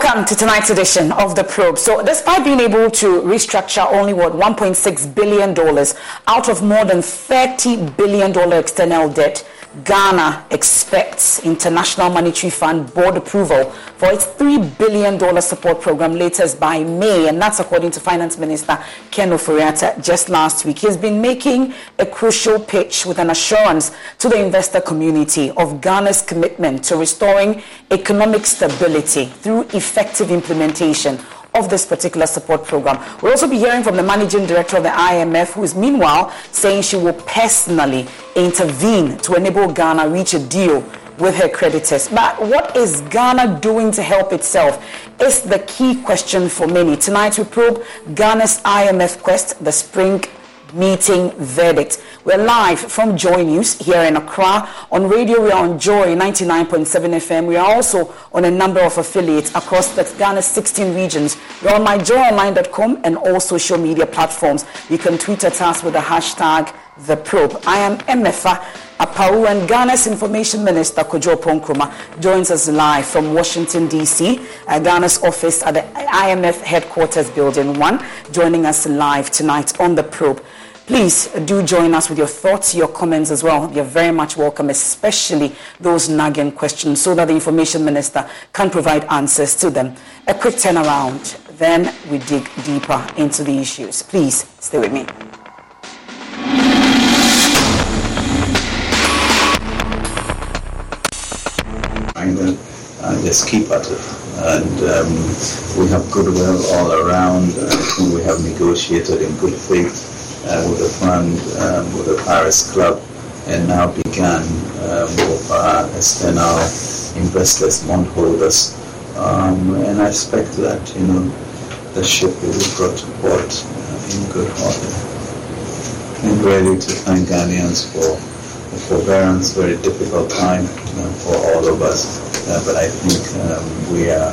Welcome to tonight's edition of The Probe. So, despite being able to restructure only what $1.6 billion out of more than $30 billion external debt, Ghana expects International Monetary Fund board approval for its $3 billion support program latest by May, and that's according to Finance Minister Ken Ofori-Atta just last week. He's been making a crucial pitch with an assurance to the investor community of Ghana's commitment to restoring economic stability through effective implementation of this particular support program. We'll also be hearing from the managing director of the IMF, who is meanwhile saying she will personally intervene to enable Ghana reach a deal with her creditors. But what is Ghana doing to help itself? Is the key question for many. Tonight we probe Ghana's IMF quest, the spring meeting verdict. We're live from Joy News here in Accra. On radio, we are on Joy 99.7 FM. We are also on a number of affiliates across the Ghana's 16 regions. We're on myjoyonline.com and all social media platforms. You can tweet at us with the hashtag the probe. I am Emefa Apawu and Ghana's Information Minister Kojo Nkrumah joins us live from Washington, D.C., uh, Ghana's office at the IMF headquarters building 1, joining us live tonight on The Probe. Please do join us with your thoughts, your comments as well. You're very much welcome, especially those nagging questions, so that the Information Minister can provide answers to them. A quick turnaround, then we dig deeper into the issues. Please stay with me. Uh, just keep at it. And um, we have goodwill all around. Uh, we have negotiated in good faith uh, with the fund, with the Paris Club, and now began with uh, external investors, bondholders. Um, and I expect that, you know, the ship will be brought to port uh, in good order. And ready to thank Ghanaians for the forbearance, very difficult time for all of us. Uh, but I think um, we are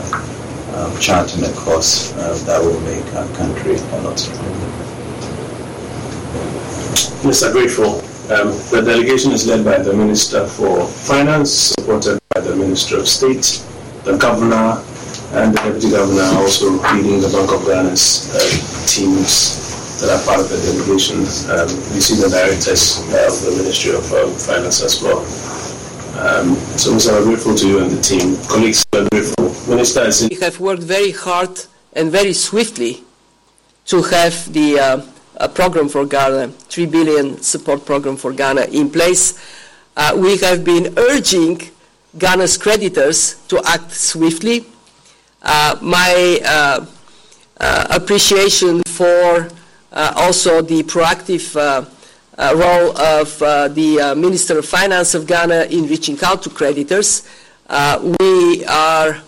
um, charting a course uh, that will make our country a lot stronger. Mr. Grateful. Um, the delegation is led by the Minister for Finance, supported by the Minister of State, the Governor, and the Deputy Governor also leading the Bank of Ghana's uh, teams that are part of the delegation. Um, you see the directors uh, of the Ministry of um, Finance as well. Um, so. I'm grateful to you and the team. Colleagues, I'm grateful. Minister, in- we have worked very hard and very swiftly to have the uh, a program for Ghana, 3 billion support program for Ghana in place. Uh, we have been urging Ghana's creditors to act swiftly. Uh, my uh, uh appreciation for uh, also the proactive role of the Minister of Finance of Ghana in reaching out to creditors. we are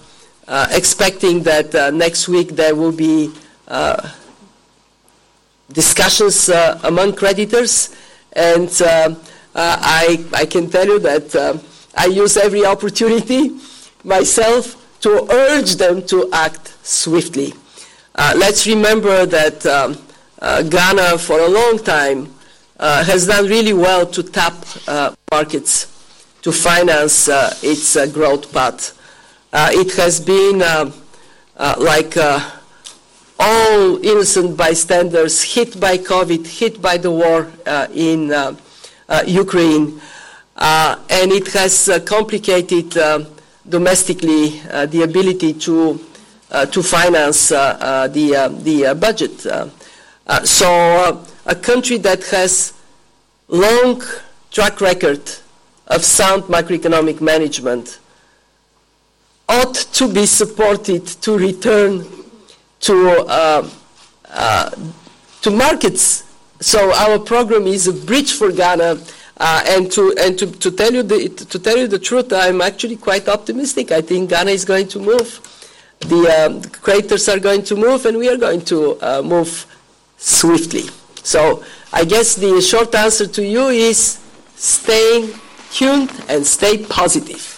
expecting that next week there will be discussions uh, among creditors, and uh, uh, I, I can tell you that uh, I use every opportunity myself to urge them to act swiftly. Uh, let's remember that um, uh, Ghana, for a long time, has done really well to tap markets to finance its growth path. it has been like all innocent bystanders hit by COVID, hit by the war uh, in uh, uh, Ukraine. Uh, and it has uh, complicated uh, domestically the ability to, to finance the, the budget. so a country that has long track record of sound macroeconomic management ought to be supported to return to, uh, uh, to markets. So our program is a bridge for Ghana. Uh, and to and to, to tell you the to tell you the truth, I'm actually quite optimistic. I think Ghana is going to move. The, um, the creators are going to move, and we are going to uh, move swiftly. So I guess the short answer to you is stay tuned and stay positive.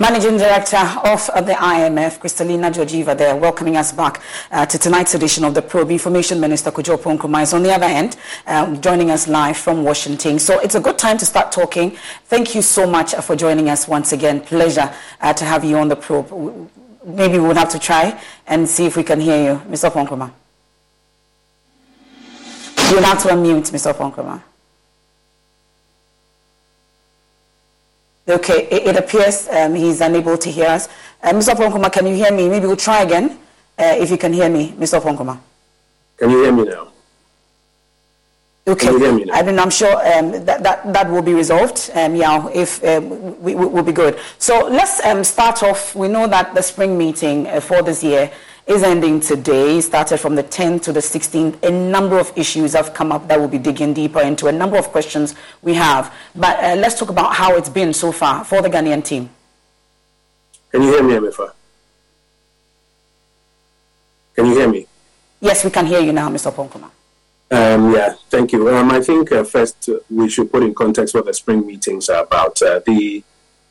Managing Director of the IMF, Kristalina Georgieva, there, welcoming us back uh, to tonight's edition of the Probe. Information Minister Kojo Nkrumah is on the other end, um, joining us live from Washington. So it's a good time to start talking. Thank you so much for joining us once again. Pleasure uh, to have you on the Probe. Maybe we'll have to try and see if we can hear you, Mr. Nkrumah. You'll have to unmute, Mr. Nkrumah. Okay, it, it appears um, he's unable to hear us. Uh, Mr. Nkrumah, can you hear me? Maybe we'll try again uh, if you can hear me, Mr. Nkrumah. Can you hear me now? Okay, can you hear me now? I mean, I'm sure um, that, that, that will be resolved. Um, yeah, if um, we, we, will be good. So let's um, start off. We know that the spring meeting uh, for this year is ending today. Started from the 10th to the 16th. A number of issues have come up that we'll be digging deeper into, a number of questions we have. But uh, let's talk about how it's been so far for the Ghanaian team. Can you hear me, Emefa? Can you hear me? Yes, we can hear you now, Mr. Nkrumah. Um, yeah, thank you. Um, I think uh, first uh, we should put in context what the spring meetings are about. Uh, the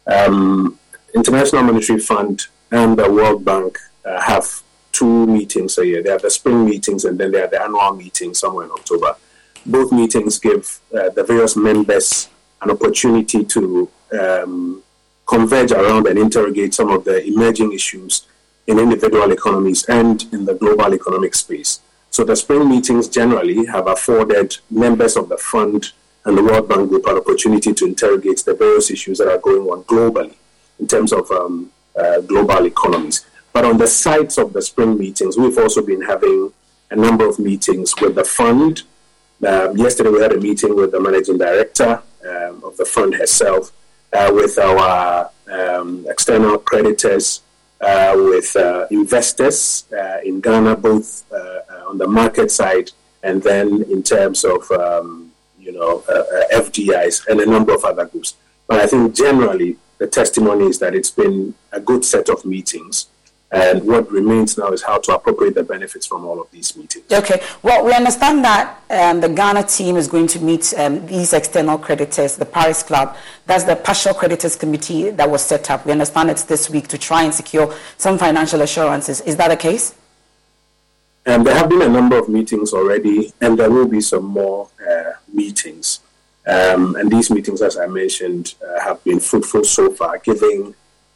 um, International Monetary Fund and the World Bank uh, have two meetings a year. They have the spring meetings and then they have the annual meeting somewhere in October. both meetings give uh, the various members an opportunity to um, converge around and interrogate some of the emerging issues in individual economies and in the global economic space. So the spring meetings generally have afforded members of the fund and the World Bank Group an opportunity to interrogate the various issues that are going on globally in terms of um, uh, global economies. But on the sides of the spring meetings, we've also been having a number of meetings with the fund. Um, yesterday, we had a meeting with the managing director um, of the fund herself, uh, with our um, external creditors, uh, with uh, investors uh, in Ghana, both on the market side and then in terms of um, you know FDIs and a number of other groups. But I think generally the testimony is that it's been a good set of meetings. And what remains now is how to appropriate the benefits from all of these meetings. Okay. Well, we understand that um, the Ghana team is going to meet um, these external creditors, the Paris Club. That's the partial creditors committee that was set up. We understand it's this week to try and secure some financial assurances. Is that the case? Um, there have been a number of meetings already, and there will be some more uh, meetings. Um, and these meetings, as I mentioned, uh, have been fruitful so far, giving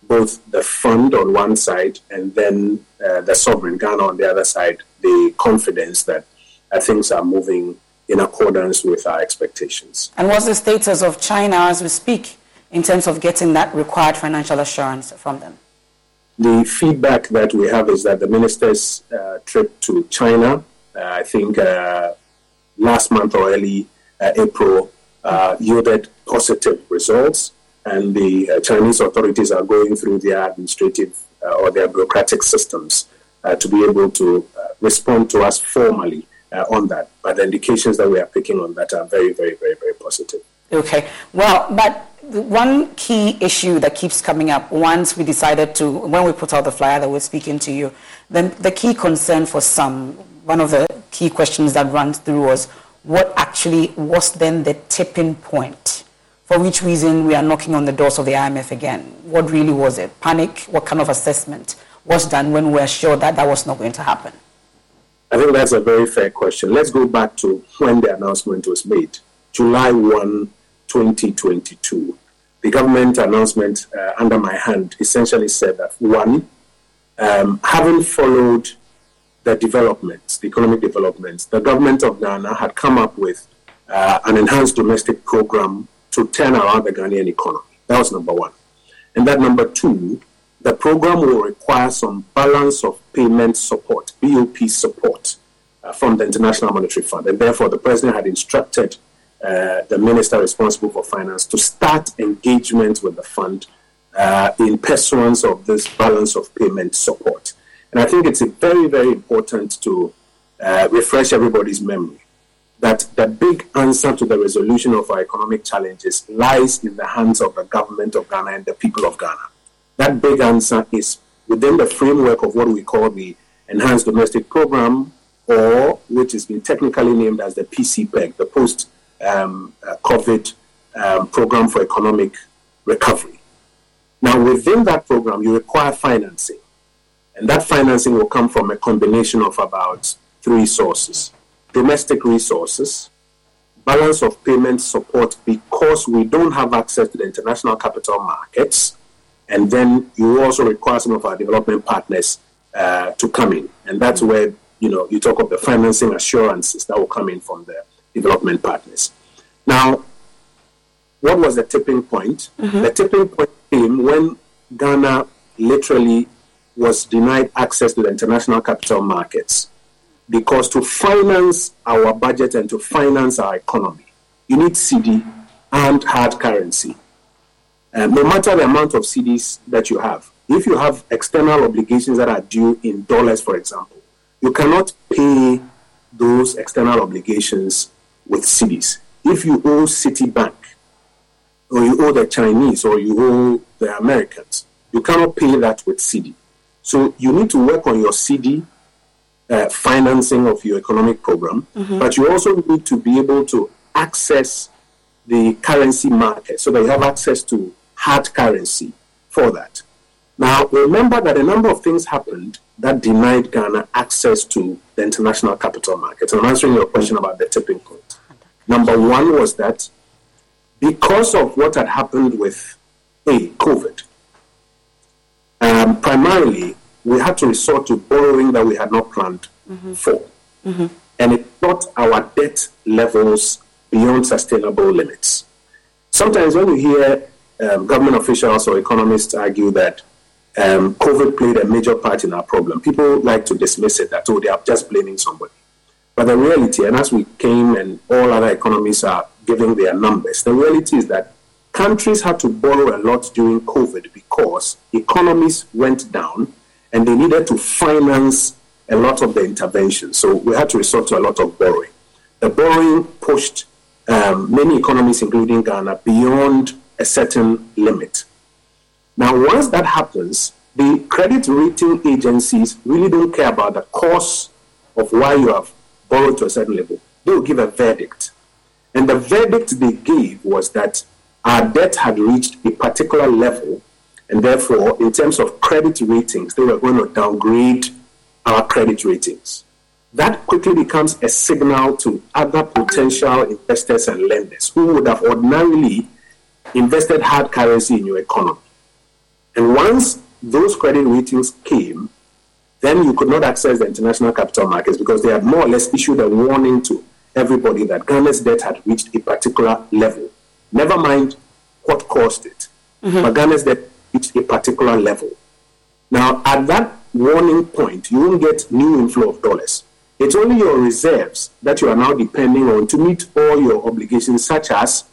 both the fund on one side and then uh, the sovereign Ghana on the other side the confidence that uh, things are moving in accordance with our expectations. And what's the status of China as we speak in terms of getting that required financial assurance from them? The feedback that we have is that the minister's uh, trip to China, uh, I think uh, last month or early April, uh, yielded positive results, and the uh, Chinese authorities are going through their administrative uh, or their bureaucratic systems uh, to be able to uh, respond to us formally uh, on that. But the indications that we are picking on that are very, very, very, very positive. Okay. Well, but one key issue that keeps coming up once we decided to, when we put out the flyer that we're speaking to you, then the key concern for some, one of the key questions that runs through was what actually was then the tipping point? For which reason we are knocking on the doors of the IMF again? What really was it? Panic? What kind of assessment was done when we were sure that that was not going to happen? I think that's a very fair question. Let's go back to when the announcement was made July 1, 2022. The government announcement uh, under my hand essentially said that one, um, having followed the developments, the economic developments, the government of Ghana had come up with uh, an enhanced domestic program to turn around the Ghanaian economy. That was number one. And that number two, the program will require some balance of payment support, BOP support, uh, from the International Monetary Fund. And therefore, the president had instructed uh, the minister responsible for finance to start engagement with the fund uh, in pursuance of this balance of payment support. And I think it's very, very important to uh, refresh everybody's memory that the big answer to the resolution of our economic challenges lies in the hands of the government of Ghana and the people of Ghana. That big answer is within the framework of what we call the Enhanced Domestic Program, or which has been technically named as the PCPEG, the Post um, uh, COVID um, Program for Economic Recovery. Now, within that program, you require financing. And that financing will come from a combination of about three sources domestic resources, balance of payment support because we don't have access to the international capital markets. And then you also require some of our development partners uh, to come in. And that's where, you know, you talk of the financing assurances that will come in from the development partners. Now, what was the tipping point? Mm-hmm. The tipping point came when Ghana literally was denied access to the international capital markets because to finance our budget and to finance our economy, you need cedi and hard currency. And no matter the amount of cedis that you have, if you have external obligations that are due in dollars, for example, you cannot pay those external obligations with cedis. If you owe Citibank, or you owe the Chinese, or you owe the Americans, you cannot pay that with cedi. So you need to work on your cedi uh, financing of your economic program, mm-hmm. but you also need to be able to access the currency market so that you have access to hard currency for that. Now, remember that a number of things happened that denied Ghana access to the international capital markets. I'm answering your question about the tipping point. Number one was that because of what had happened with A, COVID, um, primarily we had to resort to borrowing that we had not planned mm-hmm. for. Mm-hmm. And it brought our debt levels beyond sustainable limits. Sometimes when you hear um, government officials or economists argue that um, COVID played a major part in our problem, people like to dismiss it that, oh, they are just blaming somebody. But the reality, and as we came and all other economies are giving their numbers, the reality is that countries had to borrow a lot during COVID because economies went down and they needed to finance a lot of the interventions. So we had to resort to a lot of borrowing. The borrowing pushed um, many economies, including Ghana, beyond a certain limit. Now, once that happens, the credit rating agencies really don't care about the cause of why you have borrowed to a certain level. They will give a verdict. And the verdict they gave was that our debt had reached a particular level, and therefore, in terms of credit ratings, they were going to downgrade our credit ratings. That quickly becomes a signal to other potential investors and lenders who would have ordinarily invested hard currency in your economy. And once those credit ratings came, then you could not access the international capital markets because they had more or less issued a warning to everybody that Ghana's debt had reached a particular level. Never mind what caused it, mm-hmm. but Ghana's debt reached a particular level. Now, at that warning point, you won't get new inflow of dollars. It's only your reserves that you are now depending on to meet all your obligations, such as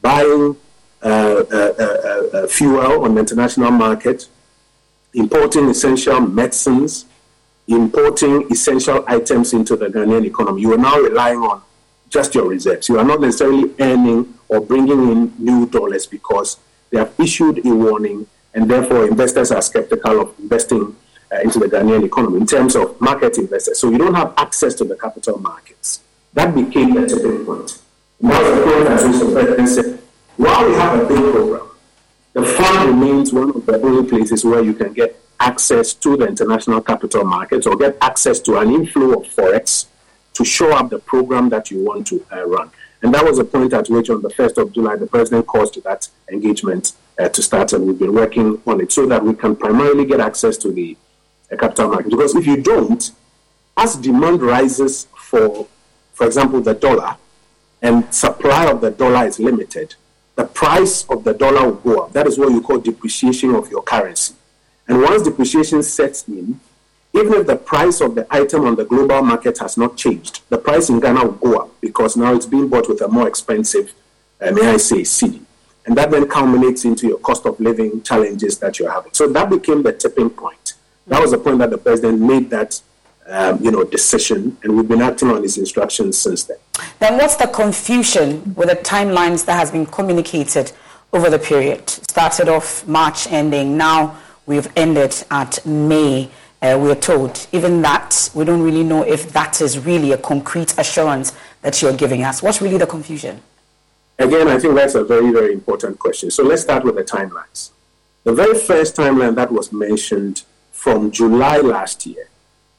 buying uh, uh, uh, uh fuel on the international market, importing essential medicines, importing essential items into the Ghanaian economy. You are now relying on just your reserves. You are not necessarily earning or bringing in new dollars because they have issued a warning, and therefore investors are skeptical of investing uh, into the Ghanaian economy in terms of market investors. So you don't have access to the capital markets. That became the tipping point. Now the point as Mr. President said, while we have a big program, the fund remains one of the only places where you can get access to the international capital markets or get access to an inflow of forex to show up the program that you want to uh, run. And that was a point at which, on the 1st of July, the president calls to that engagement uh, to start, and we've been working on it so that we can primarily get access to the uh, capital market. Because if you don't, as demand rises for, for example, the dollar, and supply of the dollar is limited, the price of the dollar will go up. That is what you call depreciation of your currency. And once depreciation sets in, even if the price of the item on the global market has not changed, the price in Ghana will go up because now it's being bought with a more expensive, uh, may I say, cedi. And that then culminates into your cost of living challenges that you're having. So that became the tipping point. That was the point that the president made that um, you know, decision, and we've been acting on his instructions since then. Then, what's the confusion with the timelines that has been communicated over the period? Started off March ending, now we've ended at May. Uh, we're told even that we don't really know if that is really a concrete assurance that you're giving us. What's really the confusion? Again, I think that's a very, very important question. So let's start with the timelines. The very first timeline that was mentioned from July last year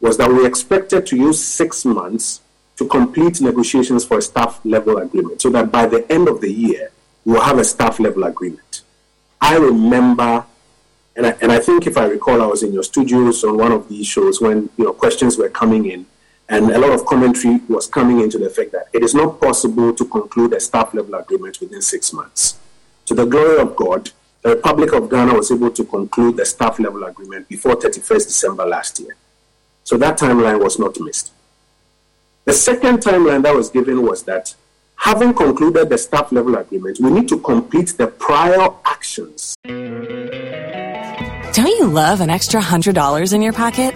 was that we expected to use six months to complete negotiations for a staff level agreement so that by the end of the year, we'll have a staff level agreement. I remember, and I, and I think if I recall, I was in your studios on one of these shows when you know questions were coming in, and a lot of commentary was coming into the fact that it is not possible to conclude a staff level agreement within six months. To the glory of God, the Republic of Ghana was able to conclude the staff level agreement before 31st December last year. So that timeline was not missed. The second timeline that was given was that having concluded the staff level agreement, we need to complete the prior actions. Don't you love an extra $100 in your pocket?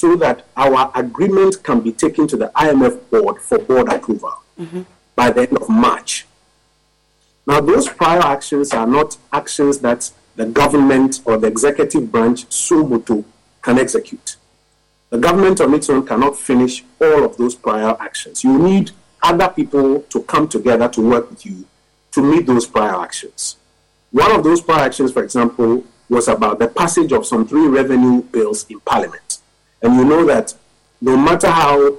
So that our agreement can be taken to the IMF board for board approval Mm-hmm. by the end of March. Now, those prior actions are not actions that the government or the executive branch, suo motu, can execute. The government on its own cannot finish all of those prior actions. You need other people to come together to work with you to meet those prior actions. One of those prior actions, for example, was about the passage of some three revenue bills in Parliament. And you know that no matter how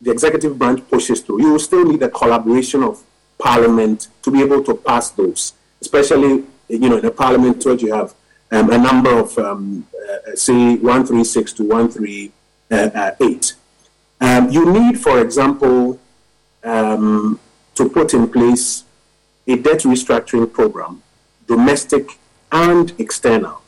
the executive branch pushes through, you will still need the collaboration of Parliament to be able to pass those, especially you know in a Parliament where you have um, a number of um, uh, say 136 to 138. Um, you need, for example, um, to put in place a debt restructuring program, domestic and external.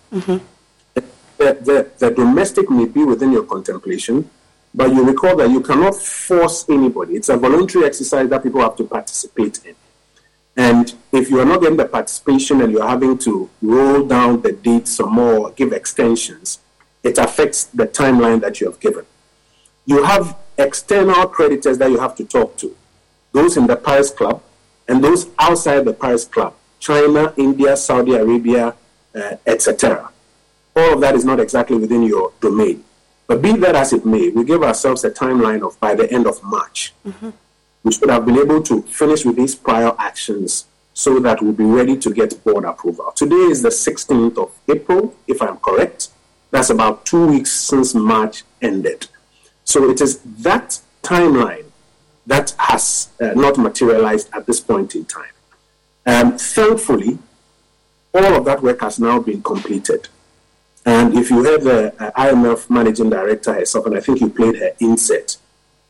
The, the, domestic may be within your contemplation, but you recall that you cannot force anybody. It's a voluntary exercise that people have to participate in. And if you are not getting the participation and you're having to roll down the date some more, give extensions, it affects the timeline that you have given. You have external creditors that you have to talk to, those in the Paris Club and those outside the Paris Club, China, India, Saudi Arabia, uh, etc. All of that is not exactly within your domain. But be that as it may, we gave ourselves a timeline of by the end of March. We should have been able to finish with these prior actions so that we'll be ready to get board approval. Today is the 16th of April, if I'm correct. That's about two weeks since March ended. So it is that timeline that has uh, not materialized at this point in time. Um, thankfully, all of that work has now been completed. And if you have the IMF managing director herself, and I think you played her inset,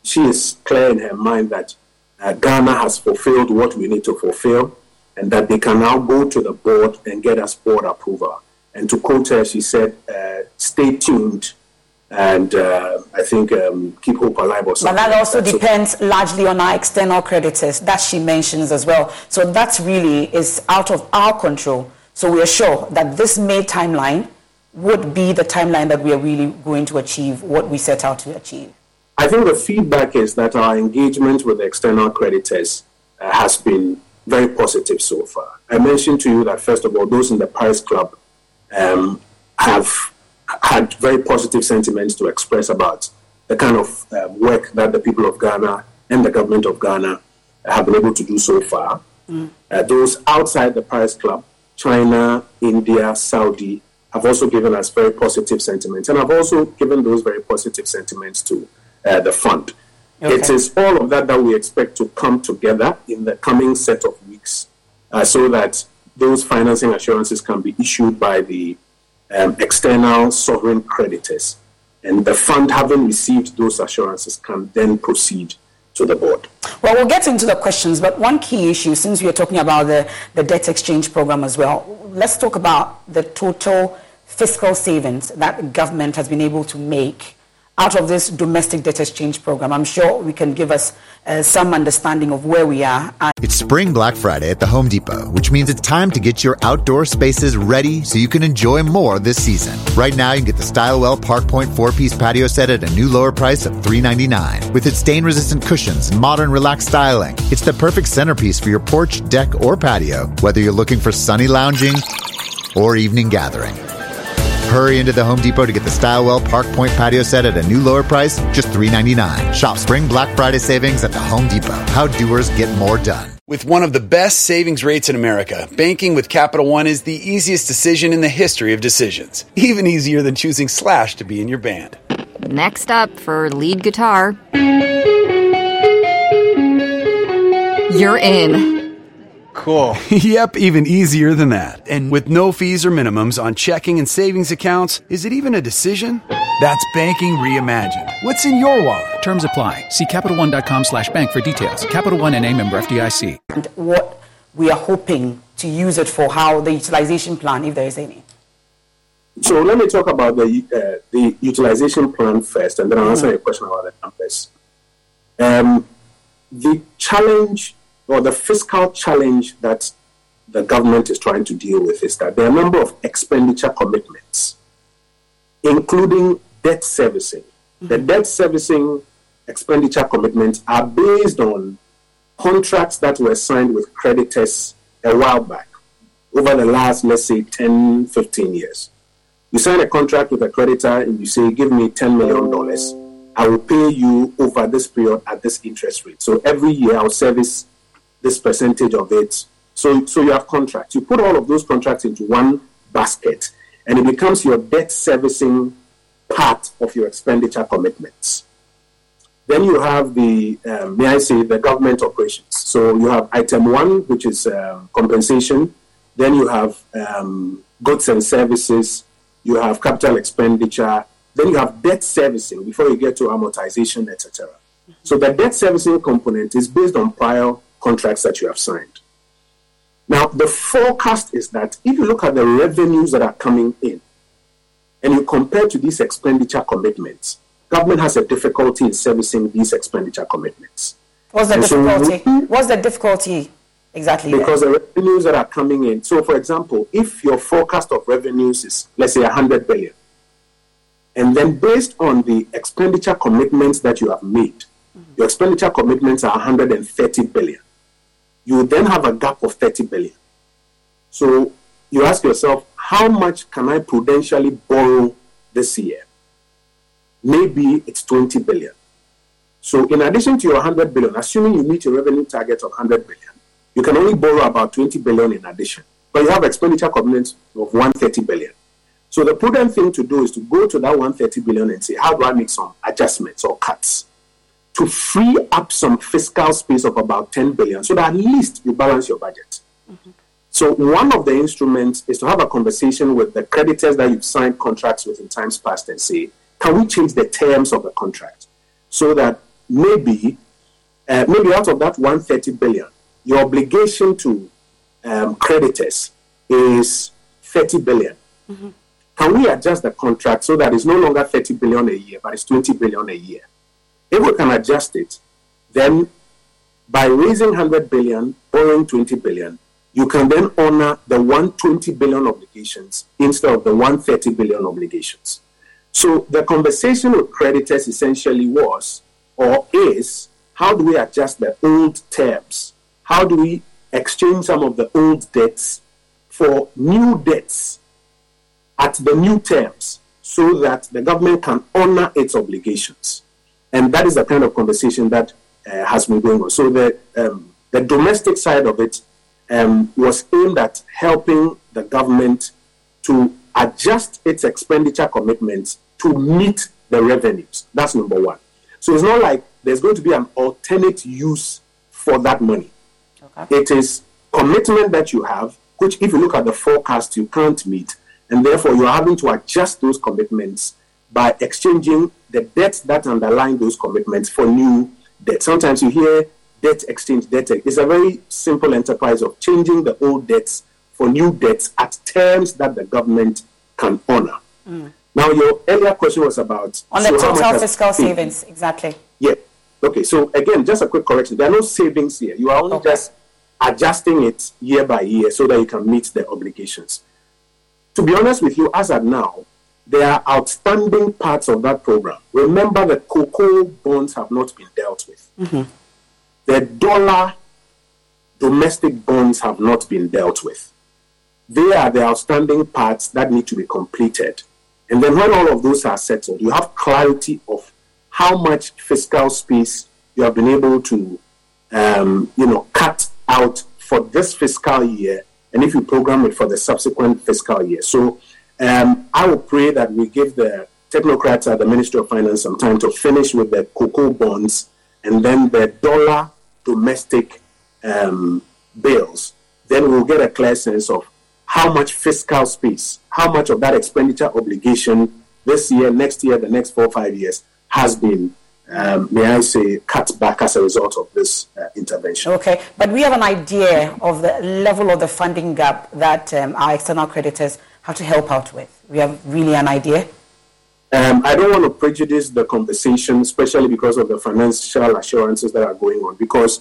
she is clear in her mind that uh, Ghana has fulfilled what we need to fulfill, and that they can now go to the board and get us board approval. And to quote her, she said, uh, "Stay tuned." And uh, I think um, keep hope alive or But something. that like also So- depends largely on our external creditors that she mentions as well. So that really is out of our control. So we are sure that this May timeline would be the timeline that we are really going to achieve what we set out to achieve. I think the feedback is that our engagement with the external creditors uh, has been very positive so far. I mentioned to you that, first of all, those in the Paris Club um, have had very positive sentiments to express about the kind of uh, work that the people of Ghana and the government of Ghana have been able to do so far. Uh, those outside the Paris Club, China, India, Saudi, have also given us very positive sentiments, and I've also given those very positive sentiments to uh, the fund. It Okay. is all of that that we expect to come together in the coming set of weeks, uh, so that those financing assurances can be issued by the um, external sovereign creditors, and the fund, having received those assurances, can then proceed to the board. Well, we'll get into the questions, but one key issue, since we are talking about the, the debt exchange program as well, let's talk about the total fiscal savings that the government has been able to make out of this domestic debt exchange program? I'm sure we can give us uh, some understanding of where we are. It's Spring Black Friday at the Home Depot, which means it's time to get your outdoor spaces ready so you can enjoy more this season. Right now, you can get the Stylewell Park Point four-piece patio set at a new lower price of $3.99. With its stain-resistant cushions and modern relaxed styling, it's the perfect centerpiece for your porch, deck, or patio, whether you're looking for sunny lounging or evening gathering. Hurry into the Home Depot to get the Stylewell Park Point patio set at a new lower price, just $3.99. Shop Spring Black Friday savings at the Home Depot. How doers get more done. With one of the best savings rates in America, banking with Capital One is the easiest decision in the history of decisions. Even easier than choosing Slash to be in your band. Next up for lead guitar. You're in. Cool. yep, even easier than that. And with no fees or minimums on checking and savings accounts, is it even a decision? That's banking reimagined. What's in your wallet? Terms apply. See CapitalOne.com slash bank for details. Capital One and a member FDIC. And what we are hoping to use it for, how the utilization plan, if there is any. So let me talk about the uh, the utilization plan first, and then I'll answer mm-hmm. your question about the numbers. Um, the challenge or the fiscal challenge that the government is trying to deal with is that there are a number of expenditure commitments, including debt servicing. Mm-hmm. The debt servicing expenditure commitments are based on contracts that were signed with creditors a while back, over the last, let's say, 10, 15 years. You sign a contract with a creditor and you say, Give me $10 million. I will pay you over this period at this interest rate. So every year I'll service this percentage of it. So, so you have contracts. You put all of those contracts into one basket, and it becomes your debt servicing part of your expenditure commitments. Then you have the, um, may I say, the government operations. So you have item one, which is um, compensation. Then you have um, goods and services. You have capital expenditure. Then you have debt servicing before you get to amortization, etc. So the debt servicing component is based on prior contracts that you have signed. Now, the forecast is that if you look at the revenues that are coming in and you compare to these expenditure commitments, government has a difficulty in servicing these expenditure commitments. What's the and difficulty? So What's the difficulty exactly? Because the revenues that are coming in. So, for example, if your forecast of revenues is, let's say, 100 billion, and then based on the expenditure commitments that you have made, mm-hmm. your expenditure commitments are 130 billion you then have a gap of 30 billion. So you ask yourself, how much can I prudentially borrow this year? Maybe it's 20 billion. So in addition to your 100 billion, assuming you meet your revenue target of 100 billion, you can only borrow about 20 billion in addition. But you have expenditure commitments of 130 billion. So the prudent thing to do is to go to that 130 billion and say, how do I make some adjustments or cuts? To free up some fiscal space of about 10 billion so that at least you balance your budget. Mm-hmm. So one of the instruments is to have a conversation with the creditors that you've signed contracts with in times past and say, can we change the terms of the contract so that maybe uh, maybe out of that 130 billion, your obligation to um, creditors is 30 billion. Mm-hmm. Can we adjust the contract so that it's no longer 30 billion a year, but it's 20 billion a year? If we can adjust it, then by raising 100 billion, borrowing 20 billion, you can then honor the 120 billion obligations instead of the 130 billion obligations. So the conversation with creditors essentially was or is how do we adjust the old terms? How do we exchange some of the old debts for new debts at the new terms so that the government can honor its obligations? And that is the kind of conversation that uh, has been going on. So the, um, the domestic side of it um, was aimed at helping the government to adjust its expenditure commitments to meet the revenues. That's number one. So it's not like there's going to be an alternate use for that money. Okay. It is commitment that you have, which if you look at the forecast, you can't meet. And therefore, you're having to adjust those commitments by exchanging the debts that underline those commitments for new debt. Sometimes you hear debt exchange debt. It's a very simple enterprise of changing the old debts for new debts at terms that the government can honor. Mm. Now, your earlier question was about on the so total fiscal savings, exactly. Yeah. Okay. So again, just a quick correction. There are no savings here. You are only okay. just adjusting it year by year so that you can meet the obligations. To be honest with you, as of now, there are outstanding parts of that program. Remember, the cocoa bonds have not been dealt with. Mm-hmm. The dollar domestic bonds have not been dealt with. They are the outstanding parts that need to be completed. And then when all of those are settled, you have clarity of how much fiscal space you have been able to, um, you know, cut out for this fiscal year, and if you program it for the subsequent fiscal year. So um, I will pray that we give the technocrats at the Ministry of Finance some time to finish with the cocoa bonds and then the dollar domestic um, bills. Then we'll get a clear sense of how much fiscal space, how much of that expenditure obligation this year, next year, the next four or five years has been, um, may I say, cut back as a result of this uh, intervention. Okay, but we have an idea of the level of the funding gap that um, our external creditors have to help out with. We have really an idea. Um, I don't want to prejudice the conversation, especially because of the financial assurances that are going on, because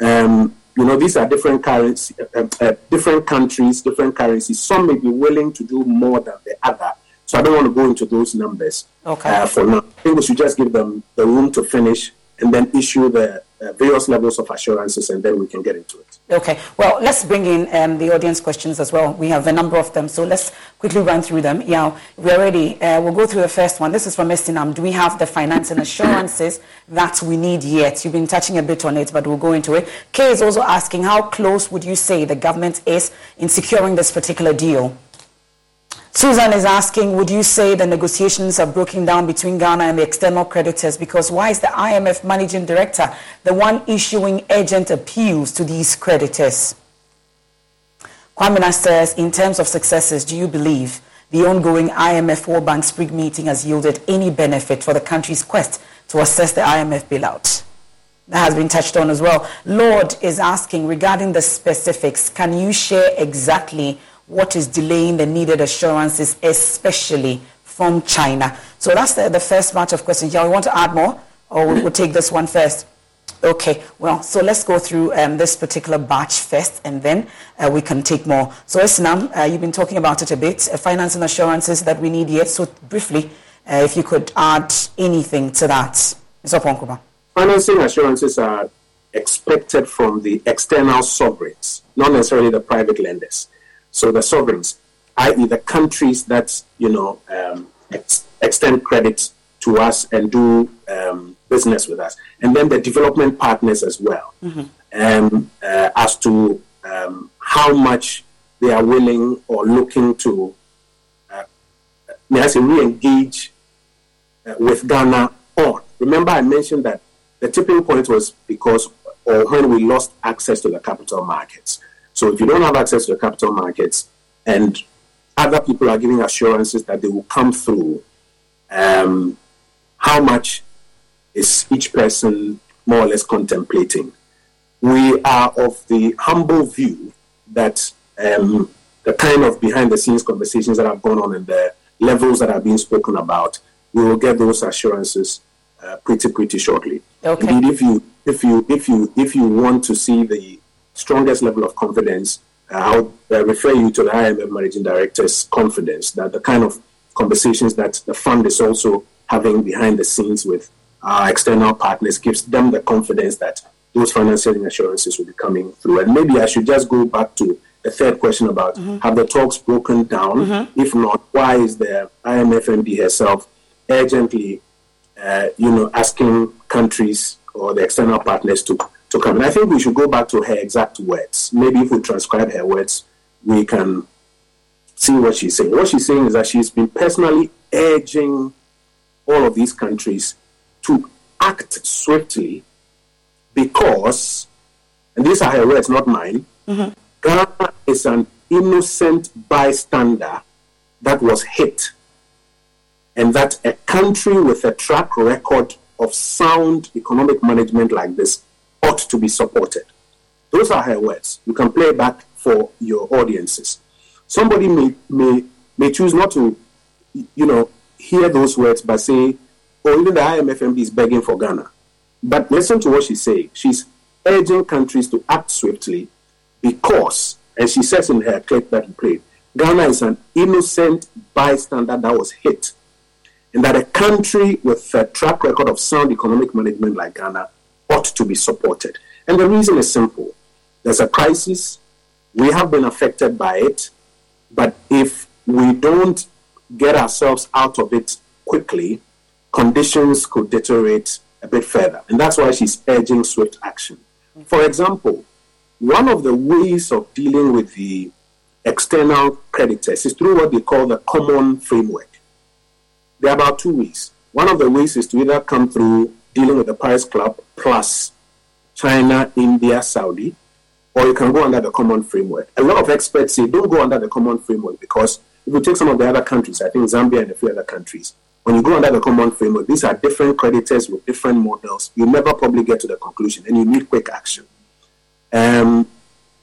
um, you know, these are different currency, uh, uh, different countries, different currencies. Some may be willing to do more than the other. So I don't want to go into those numbers okay. uh, for now. I think we should just give them the room to finish and then issue the uh, various levels of assurances, and then we can get into it. Okay. Well, let's bring in um, the audience questions as well. We have a number of them, so let's quickly run through them. Yeah, we're ready. Uh, we'll go through the first one. This is from Esinam. Do we have the finance and assurances that we need yet? You've been touching a bit on it, but we'll go into it. Kay is also asking, how close would you say the government is in securing this particular deal? Susan is asking, would you say the negotiations are broken down between Ghana and the external creditors? Because why is the IMF managing director the one issuing urgent appeals to these creditors? Kwame says, in terms of successes, do you believe the ongoing IMF World Bank Spring meeting has yielded any benefit for the country's quest to assess the IMF bailout? That has been touched on as well. Lord is asking regarding the specifics, can you share exactly what is delaying the needed assurances, especially from China? So that's the, the first batch of questions. Yeah, we want to add more, or we'll, we'll take this one first. Okay, well, so let's go through um, this particular batch first, and then uh, we can take more. So, Esinam, uh, you've been talking about it a bit, uh, finance and assurances that we need yet. So, briefly, uh, if you could add anything to that. Mr. Ponkuba. Financing assurances are expected from the external sovereigns, not necessarily the private lenders. So the sovereigns, i.e., the countries that you know um, ex- extend credit to us and do um, business with us, and then the development partners as well, mm-hmm. um, uh, as to um, how much they are willing or looking to, uh, may I say, re-engage uh, with Ghana on. Remember, I mentioned that the tipping point was because or when we lost access to the capital markets. So if you don't have access to the capital markets and other people are giving assurances that they will come through, um, how much is each person more or less contemplating? We are of the humble view that um, the kind of behind the scenes conversations that have gone on and the levels that are being spoken about, we will get those assurances uh, pretty pretty shortly. Okay. Indeed, if you if you if you if you want to see the strongest level of confidence, uh, I'll uh, refer you to the IMF Managing Director's confidence that the kind of conversations that the fund is also having behind the scenes with our external partners gives them the confidence that those financial assurances will be coming through. And maybe I should just go back to the third question about mm-hmm. have the talks broken down? Mm-hmm. If not, why is the IMF MD herself urgently, uh, you know, asking countries or the external partners to to come. And I think we should go back to her exact words. Maybe if we transcribe her words, we can see what she's saying. What she's saying is that she's been personally urging all of these countries to act swiftly because, and these are her words, not mine, mm-hmm. Ghana is an innocent bystander that was hit. And that a country with a track record of sound economic management like this ought to be supported. Those are her words. You can play back for your audiences. Somebody may, may, may choose not to, you know, hear those words but say, oh, even the IMF is begging for Ghana. But listen to what she's saying. She's urging countries to act swiftly because, and she says in her clip that he played, Ghana is an innocent bystander that was hit. And that a country with a track record of sound economic management like Ghana ought to be supported. And the reason is simple there's a crisis, we have been affected by it, but if we don't get ourselves out of it quickly, conditions could deteriorate a bit further. And that's why she's urging swift action. For example, one of the ways of dealing with the external creditors is through what they call the common framework. There are about two ways. One of the ways is to either come through dealing with the Paris Club plus China, India, Saudi, or you can go under the common framework. A lot of experts say don't go under the common framework because if you take some of the other countries, I think Zambia and a few other countries, when you go under the common framework, these are different creditors with different models. You never probably get to the conclusion and you need quick action. Um,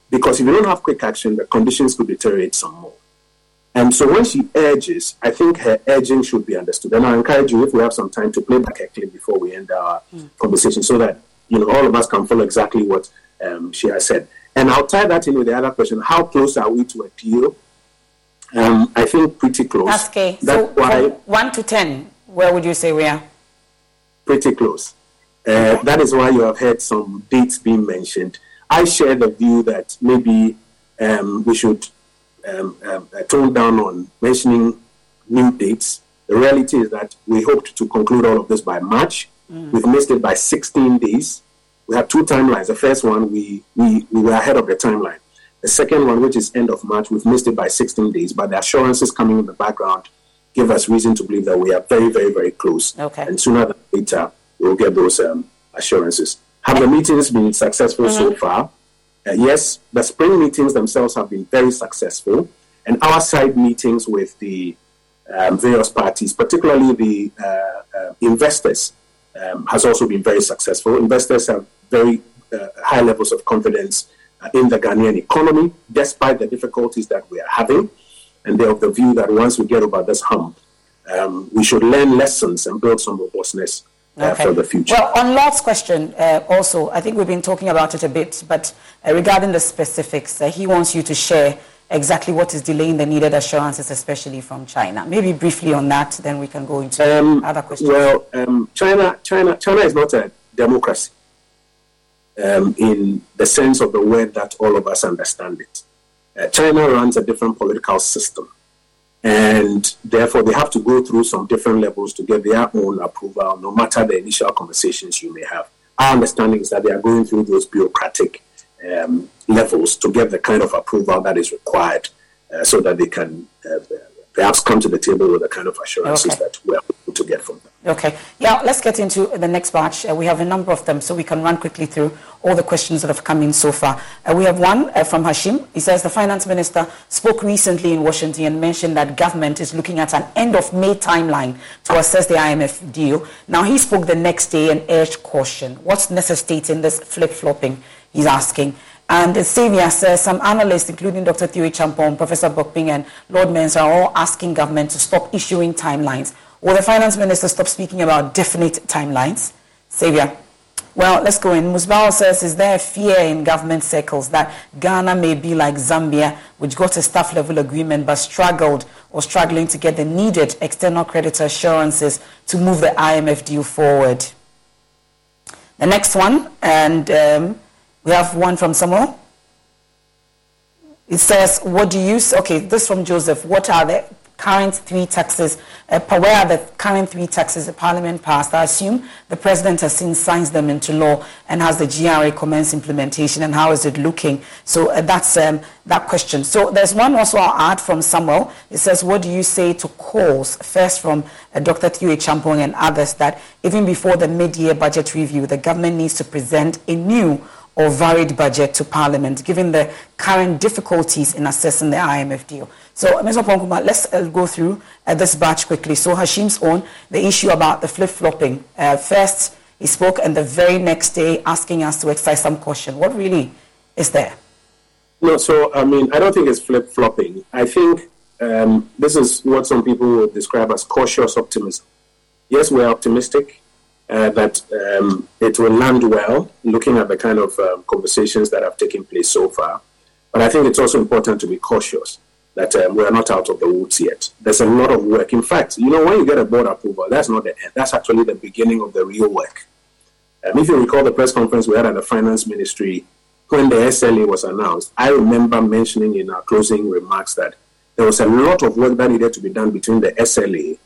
because if you don't have quick action, the conditions could deteriorate some more. And so when she urges, I think her urging should be understood. And I encourage you, if we have some time, to play back a clip before we end our mm. conversation so that you know all of us can follow exactly what um, she has said. And I'll tie that in with the other question: How close are we to a deal? Um, I think pretty close. That's okay. That's so why one to ten, where would you say we are? Pretty close. Uh, that is why you have heard some dates being mentioned. I share the view that maybe um, we should um, um, uh, tone down on mentioning new dates. The reality is that we hoped to conclude all of this by March. Mm. We've missed it by 16 days. We have two timelines. The first one, we, we, we were ahead of the timeline. The second one, which is end of March, we've missed it by 16 days, but the assurances coming in the background give us reason to believe that we are very, very, very close. Okay. And sooner than later, we'll get those um, assurances. Have the meetings been successful mm-hmm. so far? Uh, yes, the spring meetings themselves have been very successful, and our side meetings with the um, various parties, particularly the uh, uh, investors, um, has also been very successful. Investors have very uh, high levels of confidence uh, in the Ghanaian economy, despite the difficulties that we are having, and they're of the view that once we get over this hump, um, we should learn lessons and build some robustness okay. for the future. Well, on Lord's question, uh, also, I think we've been talking about it a bit, but uh, regarding the specifics, uh, he wants you to share exactly what is delaying the needed assurances, especially from China. Maybe briefly on that, then we can go into um, other questions. Well, um, China, China, China is not a democracy um, in the sense of the word that all of us understand it. Uh, China runs a different political system and therefore they have to go through some different levels to get their own approval, no matter the initial conversations you may have. Our understanding is that they are going through those bureaucratic um, levels to get the kind of approval that is required uh, so that they can uh, perhaps come to the table with the kind of assurances okay. that we're able to get from them. Okay. Yeah, let's get into the next batch. Uh, we have a number of them, so we can run quickly through all the questions that have come in so far. Uh, we have one uh, from Hashim. He says the finance minister spoke recently in Washington and mentioned that government is looking at an end of May timeline to assess the IMF deal. Now, he spoke the next day and urged caution. What's necessitating this flip flopping? He's asking. And Xavier says some analysts, including Dr. Theo Acheampong, Professor Bokpin, and Lord Mensah, are all asking government to stop issuing timelines Will the finance minister stop speaking about definite timelines? Xavier. Well, let's go in. Musbao says, is there fear in government circles that Ghana may be like Zambia, which got a staff level agreement but struggled or struggling to get the needed external creditor assurances to move the IMF deal forward? The next one, and um, we have one from Samuel. It says, what do you, okay, this from Joseph. What are the current three taxes, uh, where are the current three taxes the Parliament passed? I assume the President has since signed them into law and has the GRA commence implementation, and how is it looking? So uh, that's um, that question. So there's one also I'll add from Samuel. It says, what do you say to calls, first from uh, Dr. Theo Acheampong and others, that even before the mid-year budget review, the government needs to present a new or varied budget to Parliament, given the current difficulties in assessing the IMF deal. So, Mr. Ponkuma, let's uh, go through uh, this batch quickly. So, Hashim's on the issue about the flip flopping. Uh, first, he spoke, and the very next day, asking us to exercise some caution. What really is there? No, so, I mean, I don't think it's flip flopping. I think um, this is what some people would describe as cautious optimism. Yes, we're optimistic uh, that um, it will land well, looking at the kind of um, conversations that have taken place so far. But I think it's also important to be cautious that um, we are not out of the woods yet. There's a lot of work. In fact, you know, when you get a board approval, that's not the end. That's actually the beginning of the real work. Um, if you recall the press conference we had at the finance ministry when the SLA was announced, I remember mentioning in our closing remarks that there was a lot of work that needed to be done between the SLA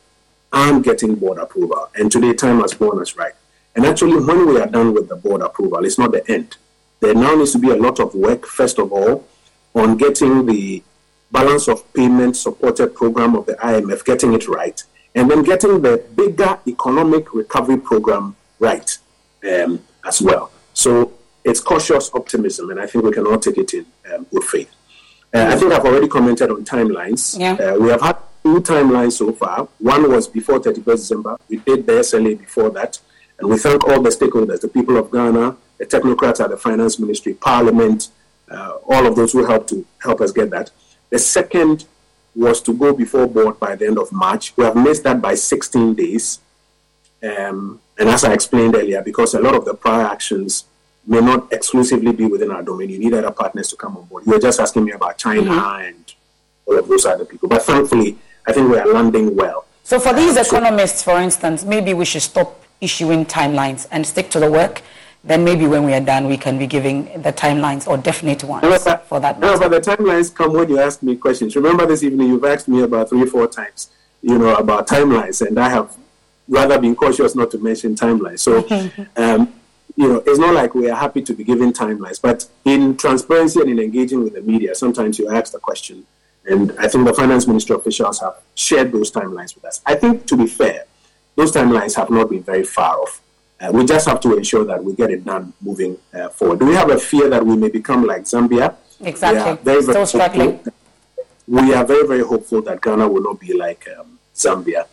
and getting board approval. And today, time has borne us right. And actually, when we are done with the board approval, it's not the end. There now needs to be a lot of work, first of all, on getting the balance of payment supported program of the IMF, getting it right, and then getting the bigger economic recovery program right um, as well. So it's cautious optimism, and I think we can all take it in um, good faith. Uh, I think I've already commented on timelines. Yeah. Uh, we have had two timelines so far. One was before 31st December. We did the SLA before that. And we thank all the stakeholders, the people of Ghana, the technocrats at the Finance Ministry, Parliament, uh, all of those who helped to help us get that. The second was to go before board by the end of March. We have missed that by 16 days. Um, and as I explained earlier, because a lot of the prior actions may not exclusively be within our domain, you need other partners to come on board. You were just asking me about China mm-hmm. and all of those other people. But thankfully, I think we are landing well. So, for these economists, for instance, maybe we should stop issuing timelines and stick to the work. Then maybe when we are done, we can be giving the timelines or definite ones for that. No, but the timelines come when you ask me questions. Remember this evening, you've asked me about three, four times, you know, about timelines, and I have rather been cautious not to mention timelines. So, um, you know, it's not like we are happy to be given timelines, but in transparency and in engaging with the media, sometimes you ask the question, and I think the finance ministry officials have shared those timelines with us. I think, to be fair, those timelines have not been very far off. Uh, we just have to ensure that we get it done moving uh, forward. Do we have a fear that we may become like Zambia? Exactly. Very, very Still struggling. We are very, very hopeful that Ghana will not be like um, Zambia.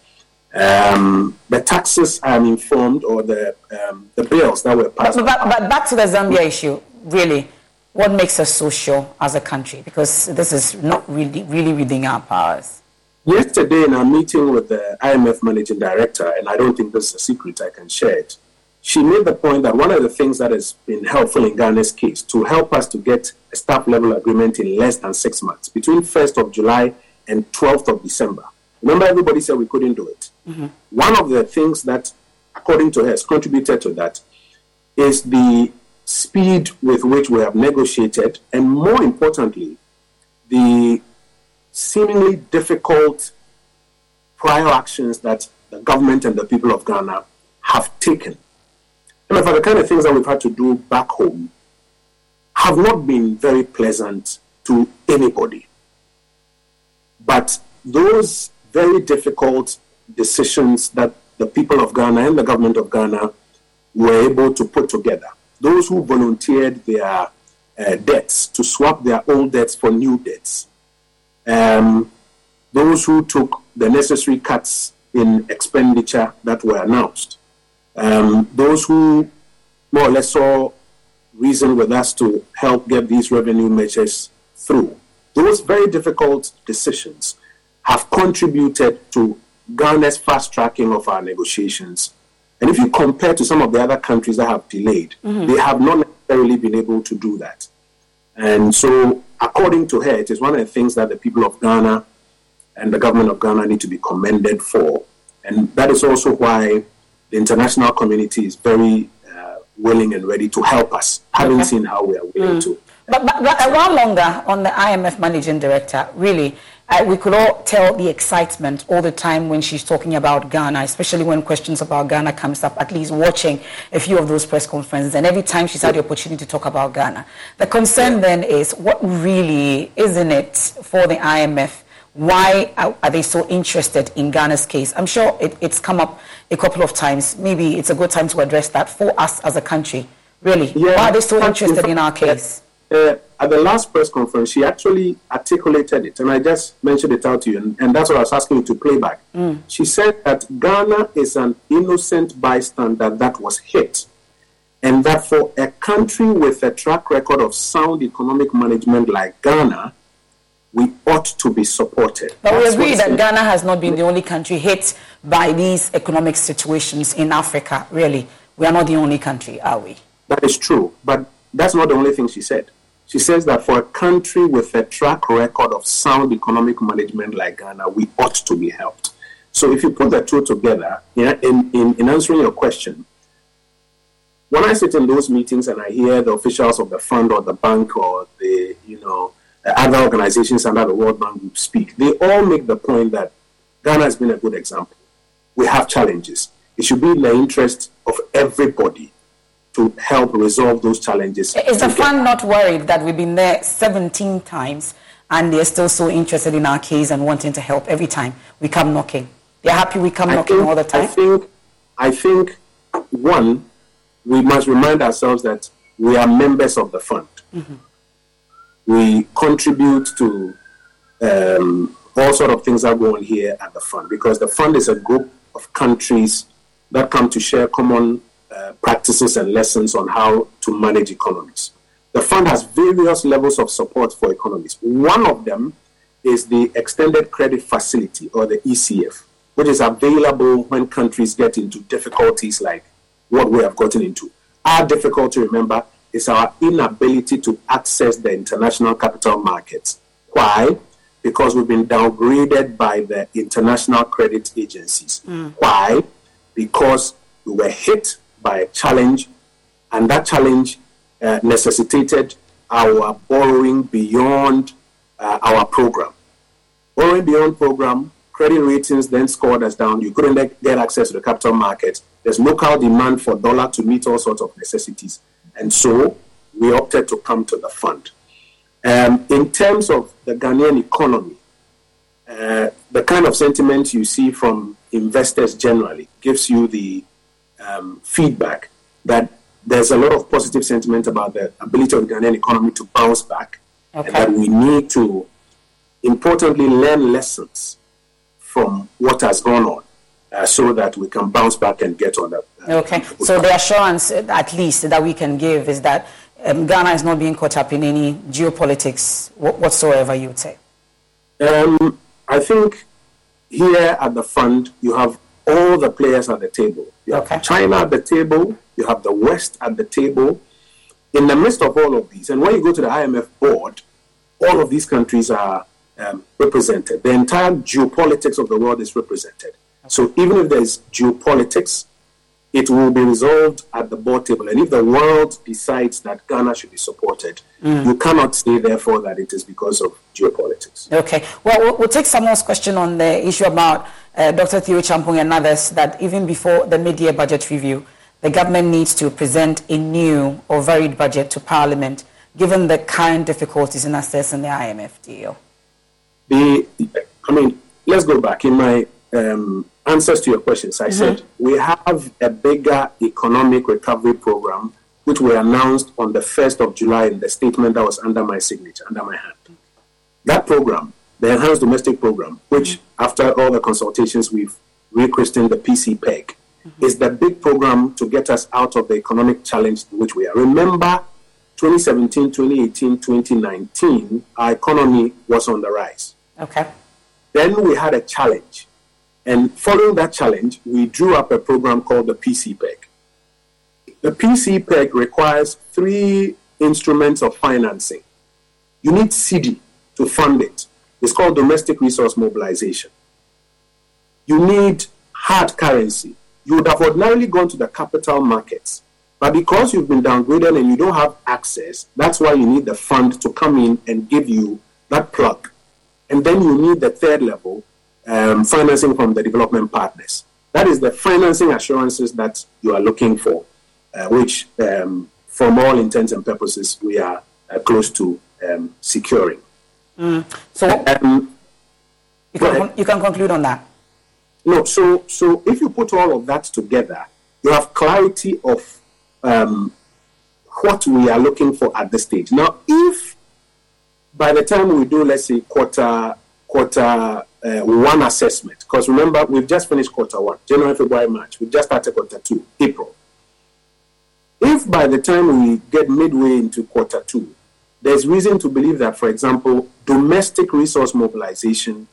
Um, the taxes, I'm informed, or the um, the bills that were passed. But, but, but, back to the Zambia issue, really, what makes us so sure as a country? Because this is not really really within our powers. Yesterday, in our meeting with the IMF managing director, and I don't think this is a secret, I can share it. She made the point that one of the things that has been helpful in Ghana's case to help us to get a staff level agreement in less than six months, between 1st of July and 12th of December. Remember, everybody said we couldn't do it. Mm-hmm. One of the things that, according to her, has contributed to that is the speed with which we have negotiated, and more importantly, the seemingly difficult prior actions that the government and the people of Ghana have taken. And for the kind of things that we've had to do back home have not been very pleasant to anybody. But those very difficult decisions that the people of Ghana and the government of Ghana were able to put together. Those who volunteered their uh, debts to swap their old debts for new debts. Um, those who took the necessary cuts in expenditure that were announced. Um, those who more or less saw reason with us to help get these revenue measures through. Those very difficult decisions have contributed to Ghana's fast tracking of our negotiations. And if you compare to some of the other countries that have delayed, mm-hmm. they have not necessarily been able to do that. And so, according to her, it is one of the things that the people of Ghana and the government of Ghana need to be commended for. And that is also why the international community is very uh, willing and ready to help us, having okay. seen how we are willing mm. to. But, but, but a while longer on the IMF managing director, really, uh, we could all tell the excitement all the time when she's talking about Ghana, especially when questions about Ghana comes up, at least watching a few of those press conferences. And every time she's had the opportunity to talk about Ghana. The concern then is what really isn't it for the IMF? Why are they so interested in Ghana's case? I'm sure it, it's come up a couple of times. Maybe it's a good time to address that for us as a country. Really, yeah, why are they so interested in our case? Uh, at the last press conference, she actually articulated it, and I just mentioned it out to you, and, and that's what I was asking you to play back. Mm. She said that Ghana is an innocent bystander that was hit, and that for a country with a track record of sound economic management like Ghana, we ought to be supported. But That's we agree that Ghana has not been the only country hit by these economic situations in Africa, really. We are not the only country, are we? That is true, but that's not the only thing she said. She says that for a country with a track record of sound economic management like Ghana, we ought to be helped. So if you put the two together, yeah, in, in, in answering your question, when I sit in those meetings and I hear the officials of the fund or the bank or the, you know, other organizations under the World Bank Group speak, they all make the point that Ghana has been a good example. We have challenges. It should be in the interest of everybody to help resolve those challenges. Is the fund not worried that we've been there 17 times and they're still so interested in our case and wanting to help every time we come knocking? They're happy we come I knocking think, all the time? I think, I think, one, we must remind ourselves that we are members of the fund. Mm-hmm. We contribute to um, all sort of things that go on here at the fund because the fund is a group of countries that come to share common uh, practices and lessons on how to manage economies. The fund has various levels of support for economies. One of them is the Extended Credit Facility or the ECF, which is available when countries get into difficulties like what we have gotten into. Our difficulty, remember, is our inability to access the international capital markets. Why? Because we've been downgraded by the international credit agencies. Mm. Why? Because we were hit by a challenge, and that challenge uh, necessitated our borrowing beyond uh, our program. Borrowing beyond program, credit ratings then scored us down. You couldn't get access to the capital markets. There's local demand for dollar to meet all sorts of necessities. And so we opted to come to the fund. Um, in terms of the Ghanaian economy, uh, the kind of sentiment you see from investors generally gives you the um, feedback that there's a lot of positive sentiment about the ability of the Ghanaian economy to bounce back, okay. and that we need to importantly learn lessons from what has gone on. Uh, so that we can bounce back and get on that. Uh, okay, so the assurance, at least, that we can give is that um, Ghana is not being caught up in any geopolitics whatsoever, you would say? Um, I think here at the fund, you have all the players at the table. You have okay. China at the table, you have the West at the table. In the midst of all of these, and when you go to the IMF board, all of these countries are um, represented. The entire geopolitics of the world is represented. So even if there's geopolitics, it will be resolved at the board table. And if the world decides that Ghana should be supported, mm. you cannot say, therefore, that it is because of geopolitics. Okay. Well, we'll, we'll take someone's question on the issue about uh, Dr. Theo Acheampong and others that even before the mid-year budget review, the government needs to present a new or varied budget to Parliament, given the current difficulties in assessing the IMF deal. The, I mean, let's go back. In my um, answers to your questions, I mm-hmm. said we have a bigger economic recovery program, which we announced on the 1st of July in the statement that was under my signature, under my hand. That program, the Enhanced Domestic Program, which mm-hmm. after all the consultations we've rechristened the PCPEG, mm-hmm. is the big program to get us out of the economic challenge in which we are. Remember, 2017, 2018, 2019, our economy was on the rise. Okay. Then we had a challenge and following that challenge, we drew up a program called the PCPEG. The PCPEG requires three instruments of financing. You need cedi to fund it. It's called domestic resource mobilization. You need hard currency. You would have ordinarily gone to the capital markets. But because you've been downgraded and you don't have access, that's why you need the fund to come in and give you that plug. And then you need the third level, um, financing from the development partners. That is the financing assurances that you are looking for, uh, which, um, from all intents and purposes, we are uh, close to um, securing. Mm. So, um, you, can, you can conclude on that. No, so so if you put all of that together, you have clarity of um, what we are looking for at this stage. Now, if by the time we do, let's say quarter quarter uh, one assessment. Because remember, we've just finished quarter one, January, February, March. We've just started quarter two, April. If by the time we get midway into quarter two, there's reason to believe that, for example, domestic resource mobilization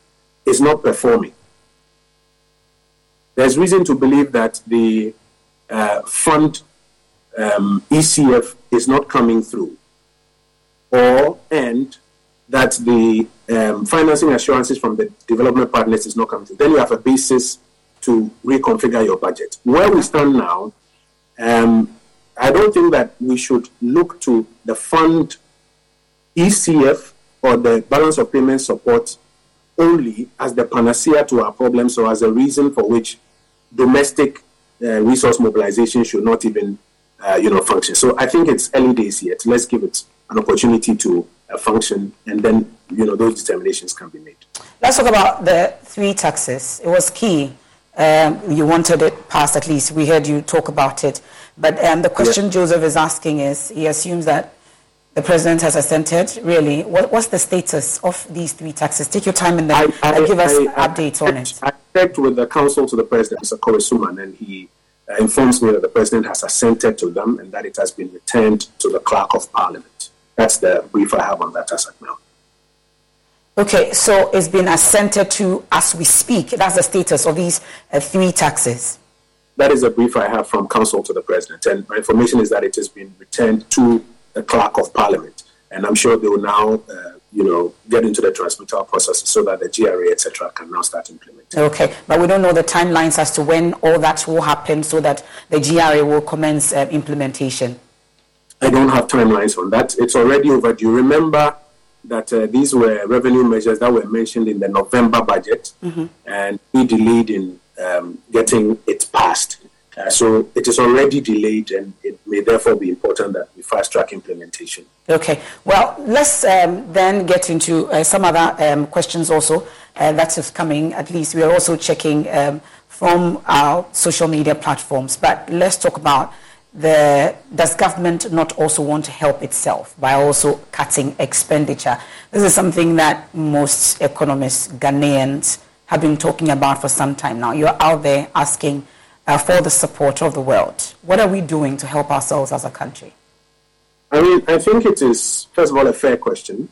is not performing. There's reason to believe that the uh, fund um, ECF is not coming through, or and that the um, financing assurances from the development partners is not coming. Then you have a basis to reconfigure your budget. Where we stand now, um, I don't think that we should look to the fund ECF or the balance of payment support only as the panacea to our problems or as a reason for which domestic uh, resource mobilization should not even uh, you know function. So I think it's early days yet. Let's give it an opportunity to uh, function, and then you know those determinations can be made. Let's talk about the three taxes. It was key. Um, you wanted it passed at least. We heard you talk about it. But um, the question. Joseph is asking is he assumes that the president has assented. Really, what, what's the status of these three taxes? Take your time and then I, I, give us I, updates on it. I checked with the counsel to the president, Mr. Suman, and he uh, informs me that the president has assented to them and that it has been returned to the clerk of parliament. That's the brief I have on that as of now. Okay, so it's been assented to as we speak. That's the status of these uh, three taxes. That is a brief I have from counsel to the president, and my information is that it has been returned to the clerk of parliament, and I'm sure they will now, uh, you know, get into the transmittal process so that the GRA, etc., can now start implementing. Okay, but we don't know the timelines as to when all that will happen, so that the GRA will commence uh, implementation. I don't have timelines on that. It's already overdue. Remember that uh, these were revenue measures that were mentioned in the November budget, mm-hmm. and we delayed in um, getting it passed. Uh, so it is already delayed, and it may therefore be important that we fast track implementation. Okay. Well, let's um, then get into uh, some other um, questions also uh, that is coming. At least we are also checking um, from our social media platforms. But let's talk about the does government not also want to help itself by also cutting expenditure? This is something that most economists, Ghanaians, have been talking about for some time now. You're out there asking uh, for the support of the world. What are we doing to help ourselves as a country? I mean, I think it is, first of all, a fair question.